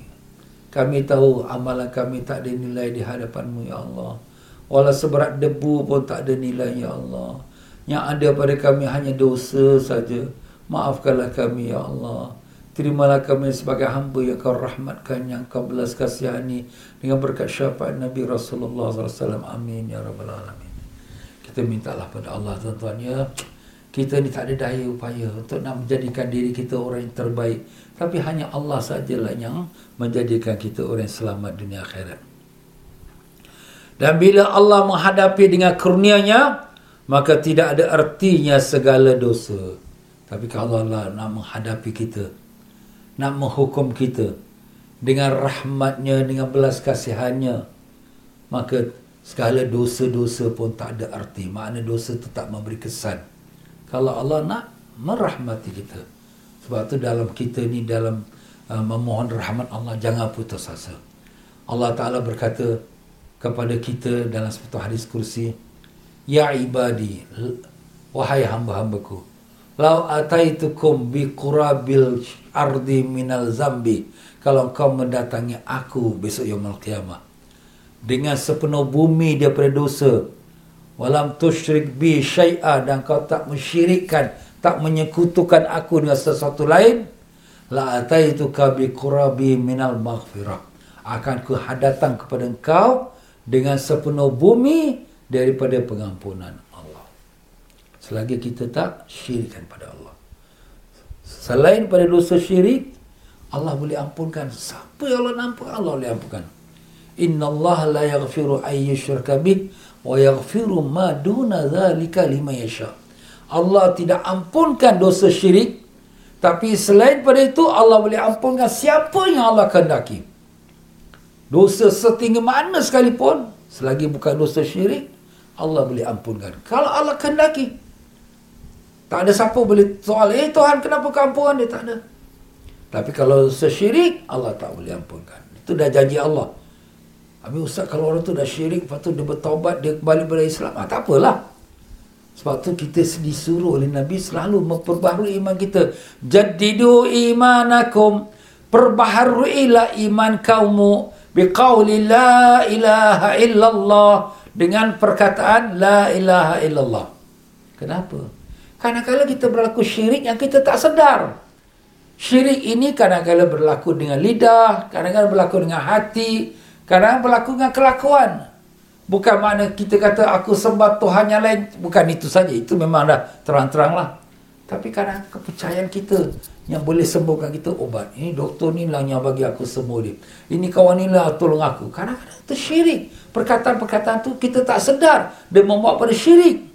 Kami tahu amalan kami tak ada nilai di hadapanmu, Ya Allah. Walau seberat debu pun tak ada nilai, Ya Allah. Yang ada pada kami hanya dosa saja. Maafkanlah kami, Ya Allah. Terimalah kami sebagai hamba yang kau rahmatkan, yang kau belas kasihani dengan berkat syafaat Nabi Rasulullah SAW. Amin, Ya Rabbal Alamin kita mintalah pada Allah tuan-tuan ya. Kita ni tak ada daya upaya untuk nak menjadikan diri kita orang yang terbaik. Tapi hanya Allah sajalah yang menjadikan kita orang yang selamat dunia akhirat. Dan bila Allah menghadapi dengan kurnianya maka tidak ada artinya segala dosa. Tapi kalau Allah nak menghadapi kita nak menghukum kita dengan rahmatnya dengan belas kasihannya maka Segala dosa-dosa pun tak ada arti. Makna dosa tetap memberi kesan. Kalau Allah nak merahmati kita. Sebab tu dalam kita ni dalam uh, memohon rahmat Allah jangan putus asa. Allah Taala berkata kepada kita dalam satu hadis kursi, Ya ibadi, wahai hamba-hambaku, Lau ataitukum bi qurabil ardi minal zambi. Kalau kau mendatangi aku besok yaumul qiyamah dengan sepenuh bumi daripada dosa. Walam tusyrik bi syai'a dan kau tak mensyirikkan tak menyekutukan aku dengan sesuatu lain la ataituka bi qurabi minal maghfirah. Akan ku datang kepada engkau dengan sepenuh bumi daripada pengampunan Allah. Selagi kita tak syirikkan pada Allah. Selain pada dosa syirik Allah boleh ampunkan. Siapa yang Allah ampunkan Allah boleh ampunkan Inna Allah la yaghfiru ay yushraka bih wa yaghfiru ma duna dhalika liman yasha. Allah tidak ampunkan dosa syirik tapi selain pada itu Allah boleh ampunkan siapa yang Allah kehendaki. Dosa setinggi mana sekalipun, selagi bukan dosa syirik, Allah boleh ampunkan. Kalau Allah kendaki, tak ada siapa boleh soal, eh Tuhan kenapa kau ampunkan dia? Tak ada. Tapi kalau dosa syirik, Allah tak boleh ampunkan. Itu dah janji Allah. Habis Ustaz kalau orang tu dah syirik, lepas tu dia bertaubat, dia kembali pada Islam, ah, tak apalah. Sebab tu kita disuruh oleh Nabi selalu memperbaharui iman kita. Jadidu imanakum. Perbaharuilah iman kaummu biqauli la ilaha illallah dengan perkataan la ilaha illallah. Kenapa? Kadang-kadang kita berlaku syirik yang kita tak sedar. Syirik ini kadang-kadang berlaku dengan lidah, kadang-kadang berlaku dengan hati, kadang-kadang berlaku dengan kelakuan. Bukan makna kita kata aku sembah Tuhan yang lain, bukan itu saja. Itu memang dah terang-terang lah. Tapi kadang kepercayaan kita yang boleh sembuhkan kita obat. Ini doktor ni lah yang bagi aku sembuh dia. Ini kawan ni lah tolong aku. Kadang-kadang itu syirik. Perkataan-perkataan tu kita tak sedar. Dia membawa pada syirik.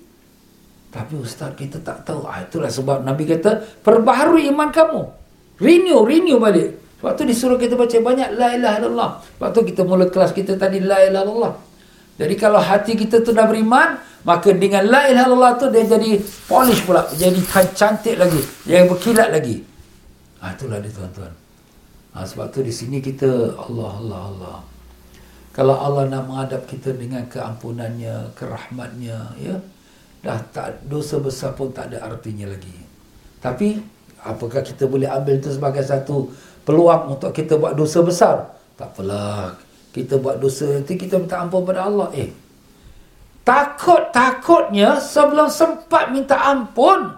Tapi ustaz kita tak tahu. Ah, itulah sebab Nabi kata, perbaharui iman kamu. Renew, renew balik. Sebab tu disuruh kita baca banyak la ilaha illallah. Sebab tu kita mula kelas kita tadi la ilaha illallah. Jadi kalau hati kita tu dah beriman, maka dengan la ilaha illallah tu dia jadi polish pula, jadi cantik lagi, yang berkilat lagi. Ha, itulah dia tuan-tuan. Ha, sebab tu di sini kita Allah Allah Allah. Kalau Allah nak menghadap kita dengan keampunannya, kerahmatnya, ya, dah tak dosa besar pun tak ada artinya lagi. Tapi apakah kita boleh ambil itu sebagai satu peluang untuk kita buat dosa besar? Tak apalah. Kita buat dosa nanti kita minta ampun pada Allah. Eh takut-takutnya sebelum sempat minta ampun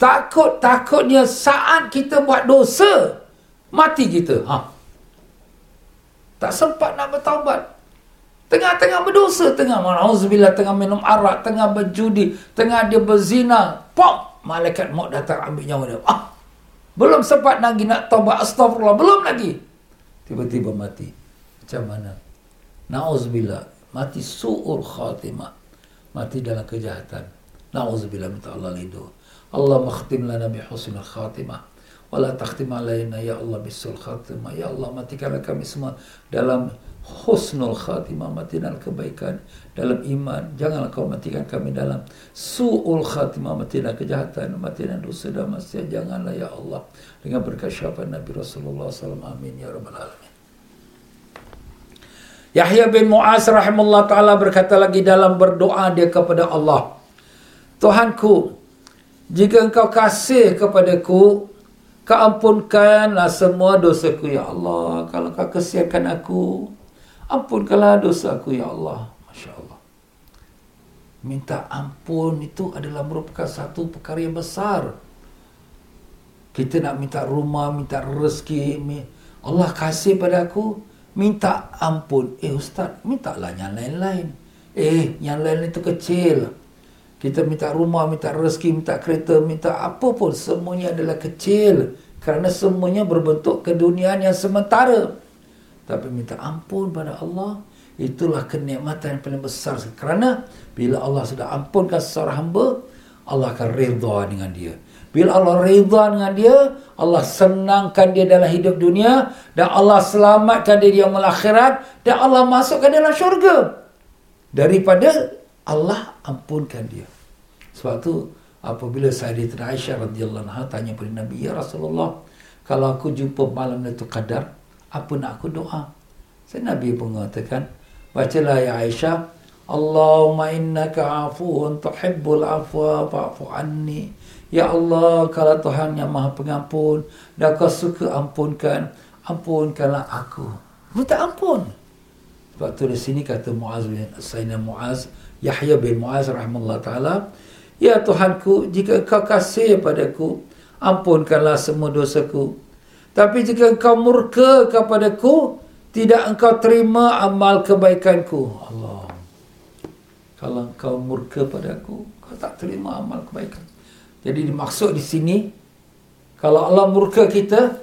takut-takutnya saat kita buat dosa mati kita. Ha. Tak sempat nak bertaubat. Tengah-tengah berdosa tengah auzubillah tengah minum arak tengah berjudi tengah dia berzina pop malaikat maut datang ambil nyawa dia. Ah belum sempat lagi nak taubat astagfirullah belum lagi tiba-tiba mati macam mana? Na'udzubillah. Mati su'ul khatimah. Mati dalam kejahatan. Na'udzubillah minta Allah lidu. Allah makhtim lana bi husnul khatimah. Wala takhtim alaina ya Allah bisul khatimah. Ya Allah matikanlah kami semua dalam husnul khatimah. Mati dalam kebaikan. Dalam iman. Janganlah kau matikan kami dalam su'ul khatimah. Mati dalam kejahatan. Mati dalam dosa dan maksiat. Janganlah ya Allah. Dengan berkat syafaat Nabi Rasulullah SAW. Amin. Ya Rabbal Alamin. Yahya bin Mu'az rahimahullah ta'ala berkata lagi dalam berdoa dia kepada Allah. Tuhanku, jika engkau kasih kepadaku, keampunkanlah semua dosaku ya Allah. Kalau kau kesiakan aku, ampunkanlah dosaku ya Allah. Masya Allah. Minta ampun itu adalah merupakan satu perkara yang besar. Kita nak minta rumah, minta rezeki. Allah kasih pada aku, minta ampun. Eh ustaz, mintalah yang lain-lain. Eh, yang lain itu kecil. Kita minta rumah, minta rezeki, minta kereta, minta apa pun. Semuanya adalah kecil. Kerana semuanya berbentuk keduniaan yang sementara. Tapi minta ampun pada Allah, itulah kenikmatan yang paling besar. Kerana bila Allah sudah ampunkan seseorang hamba, Allah akan redha dengan dia. Bila Allah redha dengan dia, Allah senangkan dia dalam hidup dunia dan Allah selamatkan dia di yaumul akhirat dan Allah masukkan dia dalam syurga. Daripada Allah ampunkan dia. Sebab tu apabila Sayyidatina Aisyah radhiyallahu anha tanya kepada Nabi, "Ya Rasulullah, kalau aku jumpa malam Lailatul Qadar, apa nak aku doa?" Saya Nabi pun mengatakan, "Bacalah ya Aisyah, Allahumma innaka afuun tuhibbul afwa fa'fu anni." Ya Allah, kalau Tuhan yang maha pengampun, dan kau suka ampunkan, ampunkanlah aku. Minta ampun. Sebab tu di sini kata Muaz bin Sayyidina Muaz, Yahya bin Muaz rahimahullah ta'ala, Ya Tuhanku, jika kau kasih padaku, ampunkanlah semua dosaku. Tapi jika engkau murka kepadaku, tidak engkau terima amal kebaikanku. Allah. Kalau engkau murka padaku, kau tak terima amal kebaikan. Jadi dimaksud di sini kalau Allah murka kita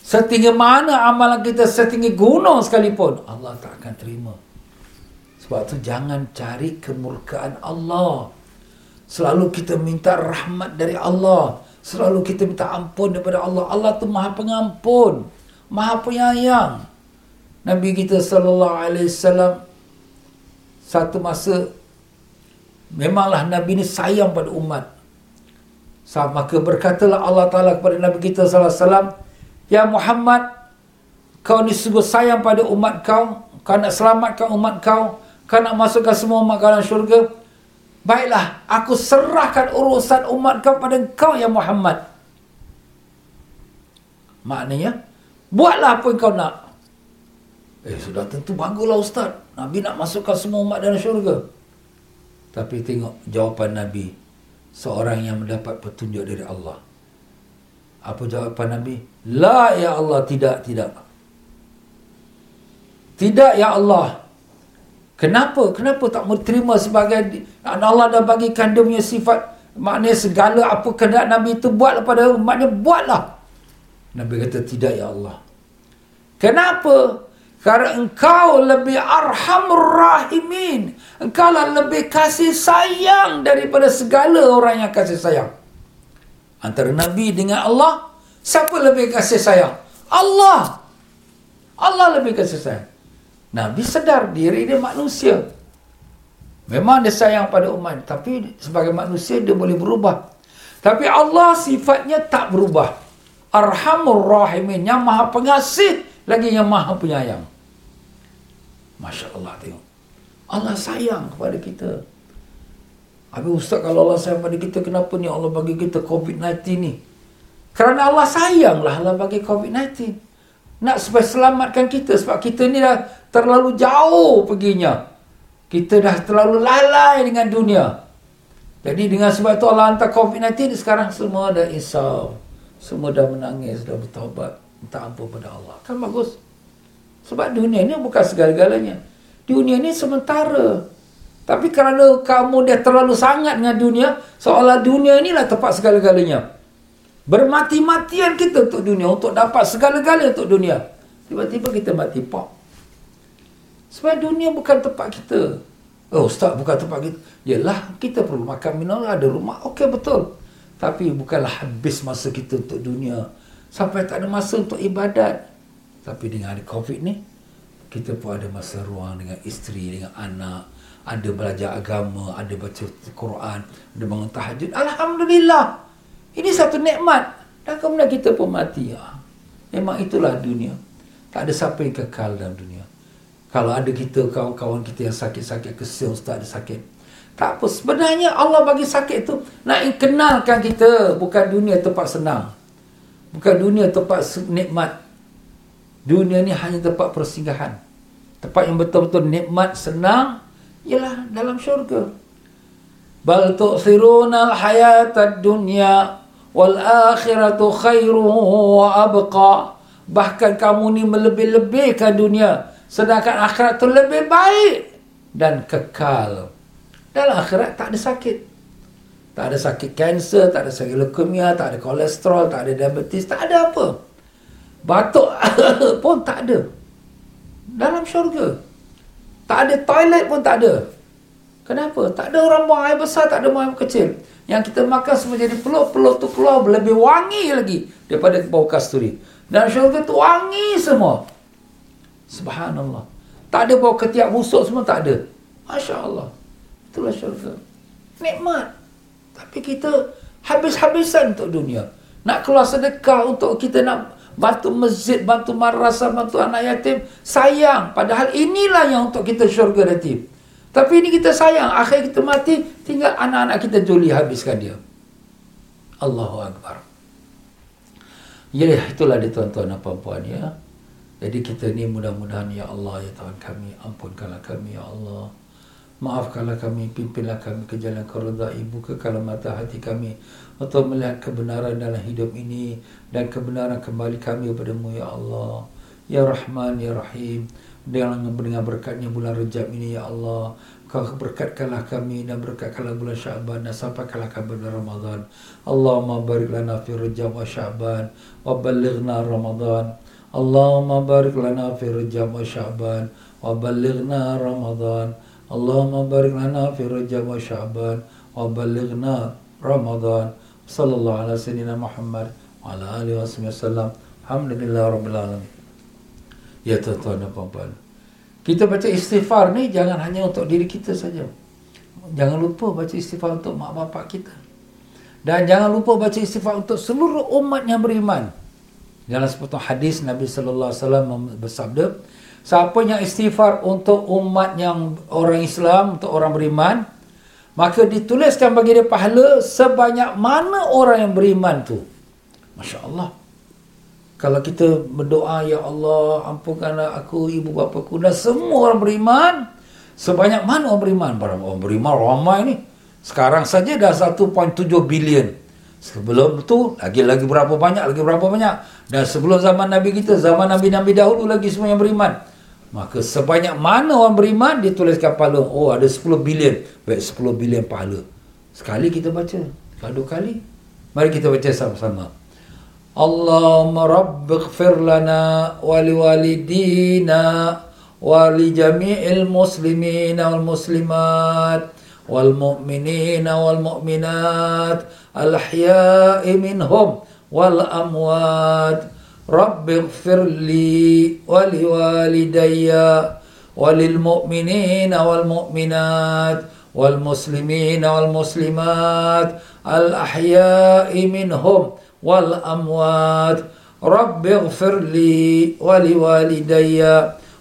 setinggi mana amalan kita setinggi gunung sekalipun Allah tak akan terima. Sebab tu jangan cari kemurkaan Allah. Selalu kita minta rahmat dari Allah. Selalu kita minta ampun daripada Allah. Allah tu Maha Pengampun, Maha Penyayang. Nabi kita sallallahu alaihi wasallam satu masa memanglah Nabi ni sayang pada umat. Maka berkatalah Allah Taala kepada Nabi kita sallallahu alaihi wasallam, "Ya Muhammad, kau ni sungguh sayang pada umat kau, kau nak selamatkan umat kau, kau nak masukkan semua umat kau dalam syurga. Baiklah, aku serahkan urusan umat kau pada kau ya Muhammad." Maknanya, buatlah apa yang kau nak. Eh, sudah tentu baguslah Ustaz. Nabi nak masukkan semua umat dalam syurga. Tapi tengok jawapan Nabi. Seorang yang mendapat petunjuk dari Allah. Apa jawapan Nabi? La ya Allah, tidak, tidak. Tidak ya Allah. Kenapa? Kenapa tak mau terima sebagai Allah dah bagikan dia punya sifat maknanya segala apa kehendak Nabi itu buat pada umatnya buatlah. Nabi kata tidak ya Allah. Kenapa? Karena engkau lebih arhamur rahimin. Engkau lah lebih kasih sayang daripada segala orang yang kasih sayang. Antara Nabi dengan Allah, siapa lebih kasih sayang? Allah. Allah lebih kasih sayang. Nabi sedar diri dia manusia. Memang dia sayang pada umat. Tapi sebagai manusia dia boleh berubah. Tapi Allah sifatnya tak berubah. Arhamur rahimin. Yang maha pengasih lagi yang maha penyayang. Masya Allah tengok. Allah sayang kepada kita. Habis Ustaz kalau Allah sayang kepada kita, kenapa ni Allah bagi kita COVID-19 ni? Kerana Allah sayanglah Allah bagi COVID-19. Nak supaya selamatkan kita. Sebab kita ni dah terlalu jauh perginya. Kita dah terlalu lalai dengan dunia. Jadi dengan sebab itu Allah hantar COVID-19 sekarang semua dah isau. Semua dah menangis, dah bertaubat. Minta ampun pada Allah. Kan bagus. Sebab dunia ni bukan segala-galanya. Dunia ni sementara. Tapi kerana kamu dia terlalu sangat dengan dunia, seolah dunia inilah tempat segala-galanya. Bermati-matian kita untuk dunia, untuk dapat segala-galanya untuk dunia. Tiba-tiba kita mati pop. Sebab dunia bukan tempat kita. Oh Ustaz, bukan tempat kita. Yalah, kita perlu makan minum, ada rumah. Okey, betul. Tapi bukanlah habis masa kita untuk dunia. Sampai tak ada masa untuk ibadat. Tapi dengan ada COVID ni, kita pun ada masa ruang dengan isteri, dengan anak. Ada belajar agama, ada baca Quran, ada bangun tahajud. Alhamdulillah. Ini satu nikmat. Dan kemudian kita pun mati. Ya. Memang itulah dunia. Tak ada siapa yang kekal dalam dunia. Kalau ada kita, kawan-kawan kita yang sakit-sakit, kesian ustaz ada sakit. Tak apa. Sebenarnya Allah bagi sakit itu nak kenalkan kita. Bukan dunia tempat senang. Bukan dunia tempat nikmat. Dunia ni hanya tempat persinggahan. Tempat yang betul-betul nikmat, senang, ialah dalam syurga. Al-hayata dunya wal akhiratu khairu wa abqa. Bahkan kamu ni melebih-lebihkan dunia. Sedangkan akhirat tu lebih baik dan kekal. Dalam akhirat tak ada sakit. Tak ada sakit kanser, tak ada sakit leukemia, tak ada kolesterol, tak ada diabetes, tak ada apa. Batuk pun tak ada. Dalam syurga. Tak ada toilet pun tak ada. Kenapa? Tak ada orang buang air besar, tak ada buang air kecil. Yang kita makan semua jadi peluh-peluh tu keluar lebih wangi lagi daripada bau kasturi. Dan syurga tu wangi semua. Subhanallah. Tak ada bau ketiak busuk semua tak ada. Masya Allah. Itulah syurga. Nikmat. Tapi kita habis-habisan untuk dunia. Nak keluar sedekah untuk kita nak bantu masjid, bantu madrasah, bantu anak yatim. Sayang. Padahal inilah yang untuk kita syurga nanti. Tapi ini kita sayang. Akhir kita mati, tinggal anak-anak kita juli habiskan dia. Allahu Akbar. Ya, itulah dia tuan-tuan dan puan-puan ya. Jadi kita ni mudah-mudahan ya Allah ya Tuhan kami ampunkanlah kami ya Allah. Maafkanlah kami, pimpinlah kami ke jalan keredaan ibu ke kalau mata hati kami untuk melihat kebenaran dalam hidup ini dan kebenaran kembali kami kepadamu ya Allah. Ya Rahman, Ya Rahim dengan dengan berkatnya bulan Rejab ini ya Allah. Kau berkatkanlah kami dan berkatkanlah bulan Syaban dan sampaikanlah kami bulan Ramadan. Allahumma barik lana fi Rejab wa Syaban wa ballighna Ramadan. Allahumma barik lana fi Rejab wa Syaban wa ballighna Ramadan. Allahumma barik lana fi Rejab wa Syaban wa ballighna Ramadan. Sallallahu alaihi wasallam Muhammad wa ala alihi wasallam. Alhamdulillah rabbil alamin. Ya tuan-tuan dan puan-puan. Kita baca istighfar ni jangan hanya untuk diri kita saja. Jangan lupa baca istighfar untuk mak bapak kita. Dan jangan lupa baca istighfar untuk seluruh umat yang beriman. Dalam sepotong hadis Nabi sallallahu alaihi wasallam bersabda, siapa yang istighfar untuk umat yang orang Islam, untuk orang beriman, maka dituliskan bagi dia pahala sebanyak mana orang yang beriman tu. Masya-Allah. Kalau kita berdoa ya Allah ampunkanlah aku ibu bapa aku dan semua orang beriman sebanyak mana orang beriman? Para orang beriman ramai ni. Sekarang saja dah 1.7 bilion. Sebelum tu lagi lagi berapa banyak lagi berapa banyak. Dan sebelum zaman nabi kita zaman nabi-nabi dahulu lagi semua yang beriman. Maka sebanyak mana orang beriman dituliskan pahala. Oh ada 10 bilion. Baik 10 bilion pahala. Sekali kita baca kalau dua kali. Mari kita baca sama-sama اللهم رب اغفر لنا ولوالدينا ولجميع المسلمين والمسلمات والمؤمنين والمؤمنات الأحياء منهم والأموات. رب اغفر لي ولوالدي وللمؤمنين والمؤمنات والمسلمين والمسلمات الأحياء منهم والأموات رب اغفر لي ولوالدي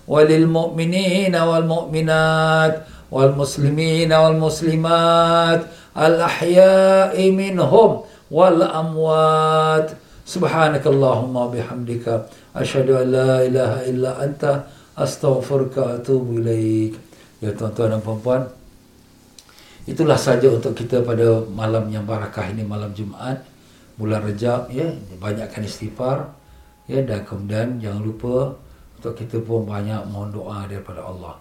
وللمؤمنين والمؤمنات والمسلمين والمسلمات الأحياء منهم والأموات سبحانك اللهم وبحمدك أشهد أن لا إله إلا أنت أستغفرك وأتوب إليك Ya tuan-tuan dan puan-puan Itulah saja untuk kita pada malam yang barakah ini Malam Jumaat bulan Rejab ya banyakkan istighfar ya dan kemudian jangan lupa untuk kita pun banyak mohon doa daripada Allah.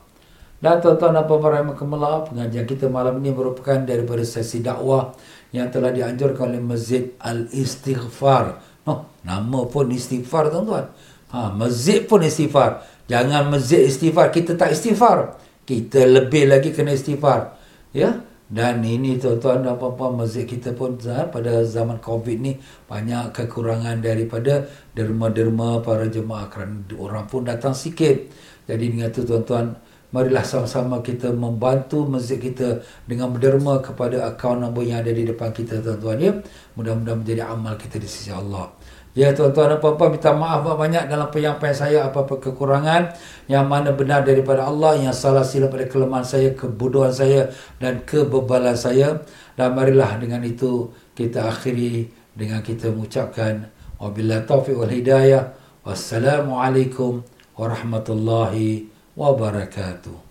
Dan tuan-tuan dan puan-puan rahimahkumullah, pengajian kita malam ini merupakan daripada sesi dakwah yang telah dianjurkan oleh Masjid Al-Istighfar. Oh, nama pun istighfar tuan-tuan. Ha, masjid pun istighfar. Jangan masjid istighfar, kita tak istighfar. Kita lebih lagi kena istighfar. Ya, dan ini tuan-tuan dan puan-puan masjid kita pun pada zaman COVID ni banyak kekurangan daripada derma-derma para jemaah kerana orang pun datang sikit. Jadi dengan itu tuan-tuan marilah sama-sama kita membantu masjid kita dengan berderma kepada akaun nombor yang ada di depan kita tuan-tuan ya. Mudah-mudahan menjadi amal kita di sisi Allah. Ya tuan-tuan dan puan-puan minta maaf banyak dalam penyampaian saya apa-apa kekurangan yang mana benar daripada Allah yang salah silap pada kelemahan saya, kebodohan saya dan kebebalan saya. Dan marilah dengan itu kita akhiri dengan kita mengucapkan wabillahi taufiq wal hidayah. Wassalamualaikum warahmatullahi wabarakatuh